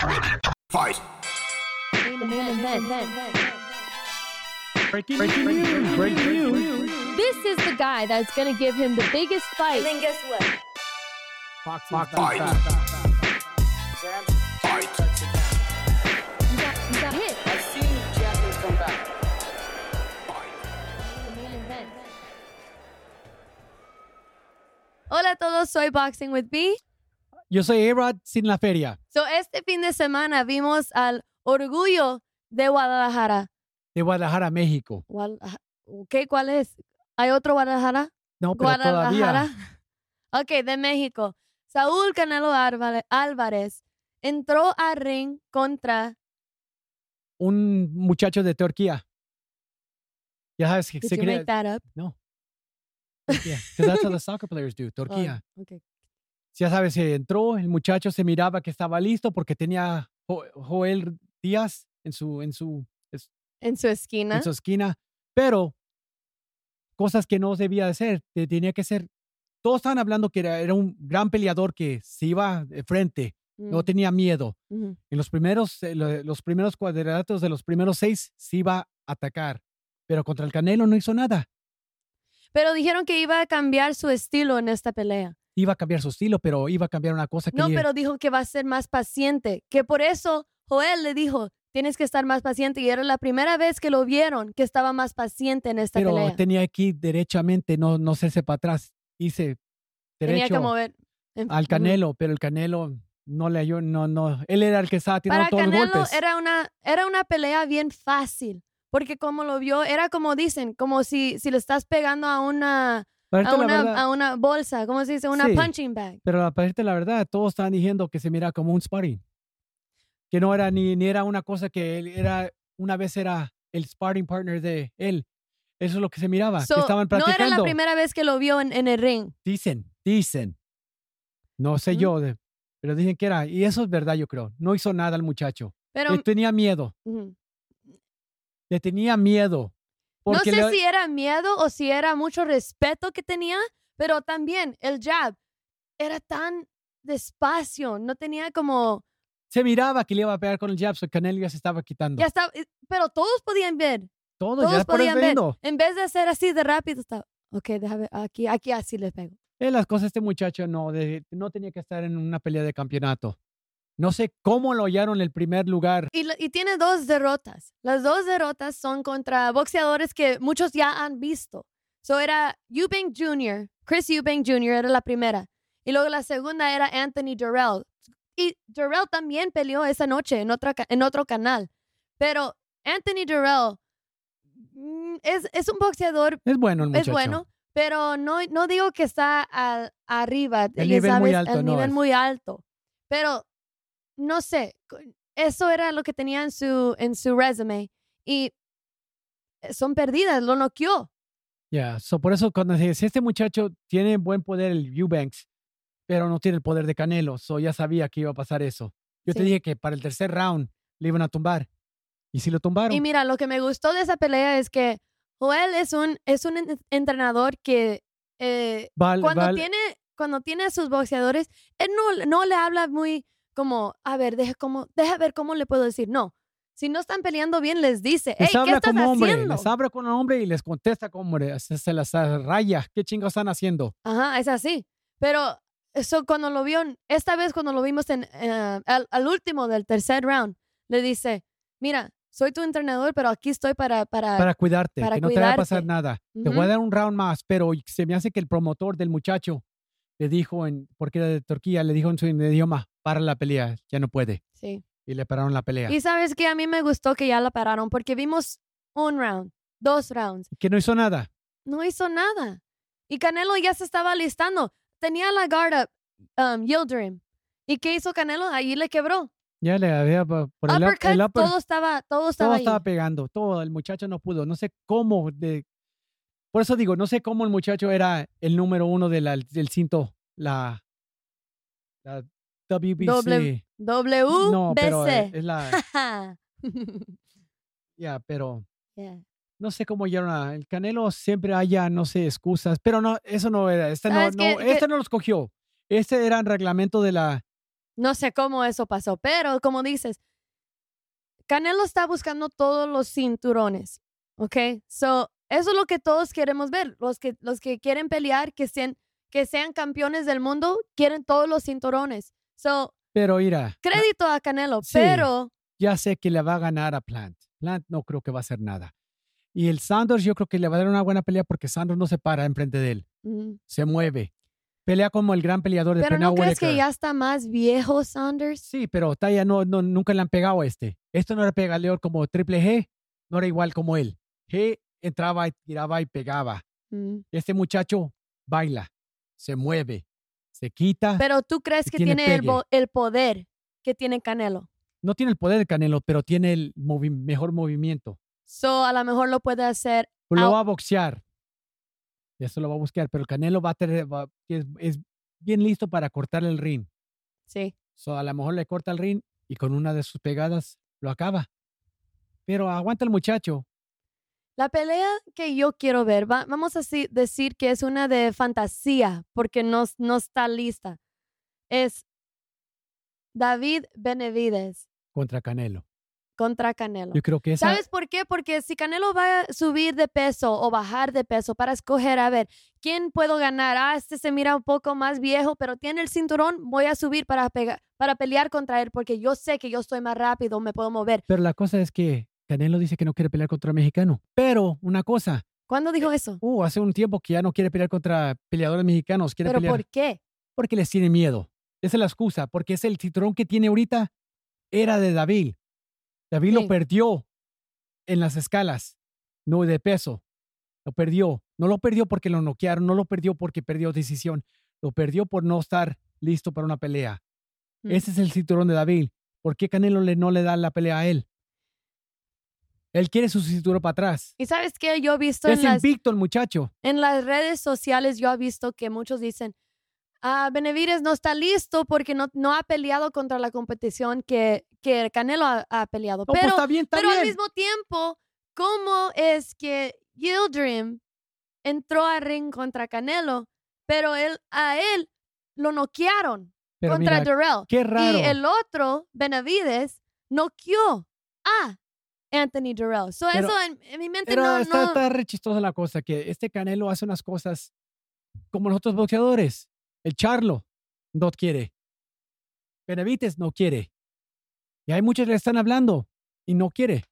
Fight. Breaking, news. Breaking news. This is the guy that's gonna give him the biggest fight. And then guess what? Fox Fight. Sam, Fight. He got, he got hit. I've seen champions come back. The main event. Hola a todos, soy Boxing with B. Yo soy A-Rod sin la feria. So, este fin de semana vimos al Orgullo de Guadalajara. De Guadalajara, México. ¿Qué? ¿Cuál es? ¿Hay otro Guadalajara? No, pero Guadalajara. todavía. Ok, de México. Saúl Canelo Álvare- Álvarez entró a ring contra. Un muchacho de Turquía. Ya sabes que se you crea. make that up? No. Turquía. Because that's how the soccer players do. Turquía. Oh, ok. Ya sabes, se entró, el muchacho se miraba que estaba listo porque tenía Jo- Joel Díaz en su, en su, En su esquina. en su esquina, pero cosas que no debía de ser, te- tenía que ser. Todos estaban hablando que era, era un gran peleador que se iba de frente, no Mm, tenía miedo. En los primeros, eh, lo- los primeros cuadratos de los primeros seis se iba a atacar, pero contra el Canelo no hizo nada. Pero dijeron que iba a cambiar su estilo en esta pelea. Iba a cambiar su estilo, pero iba a cambiar una cosa que No, pero dijo que va a ser más paciente. Que por eso Joel le dijo, tienes que estar más paciente. Y era la primera vez que lo vieron que estaba más paciente en esta pero pelea. tenía ir derechamente, no, no hacerse para atrás. Hice Tenía derecho que mover. en- al. Canelo, pero el Canelo no le ayudó, no, no. Él era el que estaba tirando Para todos Canelo los golpes. era una, era una pelea bien fácil. Porque como lo vio, era como dicen, como si, si le estás pegando a una, a una, verdad- a una bolsa, ¿cómo se dice? Una Sí. punching bag. Pero para decirte la verdad, todos estaban diciendo que se mira como un sparring. Que no era ni, ni era una cosa que él era, una vez era el sparring partner de él. Eso es lo que se miraba, So, que estaban no era practicando. la primera vez que lo vio en, en el ring. Dicen, dicen. No sé yo, de- pero dicen que era. Y eso es verdad, yo creo. No hizo nada el muchacho. Pero Le tenía miedo. Le tenía miedo. No sé le- si era miedo o si era mucho respeto que tenía, pero también el jab era tan despacio, no tenía como, se miraba que le iba a pegar con el jab, so el Canelo ya se estaba quitando. ya estaba, eh, pero todos podían ver, Todo, todos ya podían ver. viendo. En vez de hacer así de rápido, estaba, ok, déjame, aquí, aquí así le pego. Eh, las cosas, este muchacho no, de- no tenía que estar en una pelea de campeonato. No sé cómo lo hallaron en el primer lugar. Y, tiene dos derrotas. Las dos derrotas son contra boxeadores que muchos ya han visto. So era Eubank Jr., Chris Eubank Jr. era la primera. Y luego la segunda era Anthony Durrell. Y Durrell también peleó esa noche en, otra, en otro canal. Pero Anthony Durrell mm, es, es un boxeador, Es bueno el es muchacho. bueno, pero no, no digo que está al- arriba. El nivel muy sabes, alto el no nivel es. muy alto. Pero no sé, eso era lo que tenía en su, en su resume. Y eh, son perdidas, lo noqueó. Ya, so por eso cuando dice, este muchacho tiene buen poder el Eubanks, pero no tiene el poder de Canelo, so ya sabía que iba a pasar eso. Yo te Sí. dije que para el tercer round le iban a tumbar. Y si lo tumbaron, Y mira, lo que me gustó de esa pelea es que Joel es un, es un en- entrenador que eh, val- cuando, val- tiene, cuando tiene a sus boxeadores, él no, no le habla muy como, a ver, deja, cómo, deja ver cómo le puedo decir. No, si no están peleando bien, les dice, hey, les ¿qué habla estás como hombre, haciendo? les habla como hombre y les contesta como hombre, se, se las raya. ¿Qué chingados están haciendo? Ajá, es así. Pero eso cuando lo vio, esta vez cuando lo vimos en, eh, al, al último del tercer round, le dice, mira, soy tu entrenador, pero aquí estoy para... para, Para cuidarte, para que no te vaya a pasar cuidarte. nada. Te voy a dar un round más, pero se me hace que el promotor del muchacho le dijo, en, porque era de Turquía, le dijo en su idioma, para la pelea, ya no puede. Sí. Y le pararon la pelea. Y sabes que a mí me gustó que ya la pararon porque vimos un round, dos rounds. Que no hizo nada. No hizo nada. Y Canelo ya se estaba listando. Tenía la guard up, um, Yildirim. ¿Y qué hizo Canelo? Ahí le quebró. Ya le había por el, up- Uppercut, el upper- todo estaba, todo estaba todo ahí. estaba pegando, todo, el muchacho no pudo, no sé cómo, de, por eso digo, no sé cómo el muchacho era el número uno de la- del cinto, la, la WBC. Doble- WBC. no, pero eh, es la, ya, pero Yeah. no sé cómo llegaron a, el Canelo siempre haya, no sé, excusas, pero no, eso no era, este no, ¿Sabes no, este Que- no los cogió, este era el reglamento de la, No sé cómo eso pasó, pero como dices, Canelo está buscando todos los cinturones, ¿ok? So, eso es lo que todos queremos ver. Los que, los que quieren pelear, que sean, que sean campeones del mundo, quieren todos los cinturones. So, Pero mira, crédito a Canelo, Sí. pero ya sé que le va a ganar a Plant. Plant no creo que va a hacer nada. Y el Sanders yo creo que le va a dar una buena pelea porque Sanders no se para enfrente de él. mm, Se mueve. Pelea como el gran peleador de pero Pernell ¿no crees que ya está más viejo Sanders? Sí, pero Taya no, no, nunca le han pegado a este. Esto no era pegaleor como Triple G, no era igual como él. G entraba y tiraba y pegaba. Mm. Este muchacho baila, se mueve, se quita. Pero tú crees Y que tiene tiene el, poder que tiene Canelo. no tiene el poder de Canelo, pero tiene el movi- mejor movimiento. So, a lo mejor lo puede hacer. Lo va a boxear. Eso lo va a buscar, pero el Canelo va a tener, va- es, es bien listo para cortar el ring. Sí. So, a lo mejor le corta el ring y con una de sus pegadas lo acaba. Pero aguanta el muchacho. La pelea que yo quiero ver, va- vamos a decir que es una de fantasía porque no, no está lista. Es David Benavides contra Canelo. contra Canelo. Yo creo que esa, ¿Sabes por qué? Porque si Canelo va a subir de peso o bajar de peso para escoger, a ver, ¿quién puedo ganar? Ah, este se mira un poco más viejo, pero tiene el cinturón, voy a subir para, pega- para pelear contra él porque yo sé que yo estoy más rápido, me puedo mover. pero la cosa es que Canelo dice que no quiere pelear contra mexicano. Pero una cosa, ¿Cuándo dijo eso? uh, hace un tiempo que ya no quiere pelear contra peleadores mexicanos, quiere ¿Pero pelear por qué? porque les tiene miedo. Esa es la excusa, porque es el cinturón que tiene ahorita era de David. David lo perdió en las escalas, no de peso. Lo perdió. No lo perdió porque lo noquearon, no lo perdió porque perdió decisión. Lo perdió por no estar listo para una pelea. Mm. Ese es el cinturón de David. ¿Por qué Canelo le, no le da la pelea a él? Él quiere su cinturón para atrás. ¿Y sabes qué? Yo he visto Es en las, invicto el muchacho. en las redes sociales, yo he visto que muchos dicen, ah, Benavides no está listo porque no, no ha peleado contra la competición que, que Canelo ha, ha peleado. No, pues pero está bien, está pero al mismo tiempo, ¿cómo es que Yildirim entró a ring contra Canelo, pero él, a él lo noquearon Pero contra mira, Durrell? qué raro. Y el otro, Benavides, noqueó a Anthony Durrell. So Pero- eso en, en mi mente Pero no, está, no- está re chistosa la cosa, que este Canelo hace unas cosas como los otros boxeadores. El Charlo no quiere. Benavides no quiere. Y hay muchos que le están hablando y no quiere.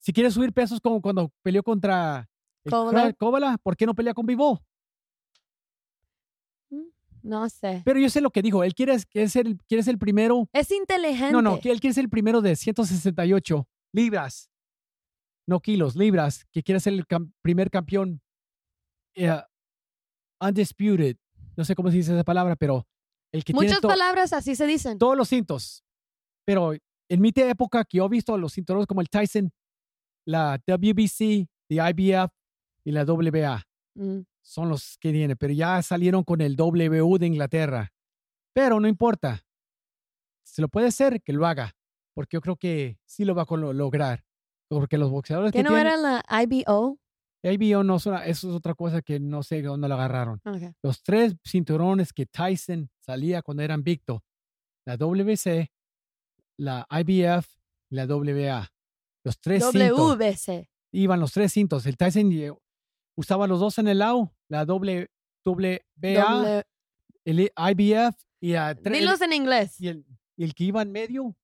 Si quiere subir pesos como cuando peleó contra Kovalev, ¿por qué no pelea con Vivo? no sé. Pero yo sé lo que dijo. Él quiere, quiere, ser, el- quiere ser el primero. Es inteligente. No, no, él quiere ser el primero de 168 libras. No kilos, libras. Que quiere ser el cam- primer campeón eh, undisputed. No sé cómo se dice esa palabra, pero el que Muchas tiene palabras así se dicen. todos los cintos. Pero en mi época que yo he visto los cinturones como el Tyson, la WBC, la IBF y la WBA Mm. son los que tiene, pero ya salieron con el W de Inglaterra. Pero no importa. Si lo puede hacer, que lo haga. Porque yo creo que sí lo va a lograr. Porque los boxeadores ¿Que que no tienen... era la IBO? ABO no eso es otra cosa que no sé dónde lo agarraron. Okay. Los tres cinturones que Tyson salía cuando era invicto. La WBC, la IBF y la WBA. Los tres cintos. WBC. Iban los tres cintos. El Tyson lle- usaba los dos en el lado. La W, WBA, W- el IBF y, a tre- Dilos en inglés. y el, y el que iba en medio,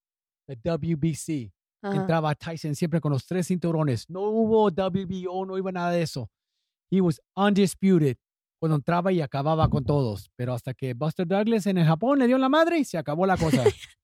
la WBC. Ajá. Entraba Tyson siempre con los tres cinturones. No hubo WBO, no iba nada de eso. He was undisputed cuando entraba y acababa con todos. Pero hasta que Buster Douglas en el Japón le dio la madre y se acabó la cosa.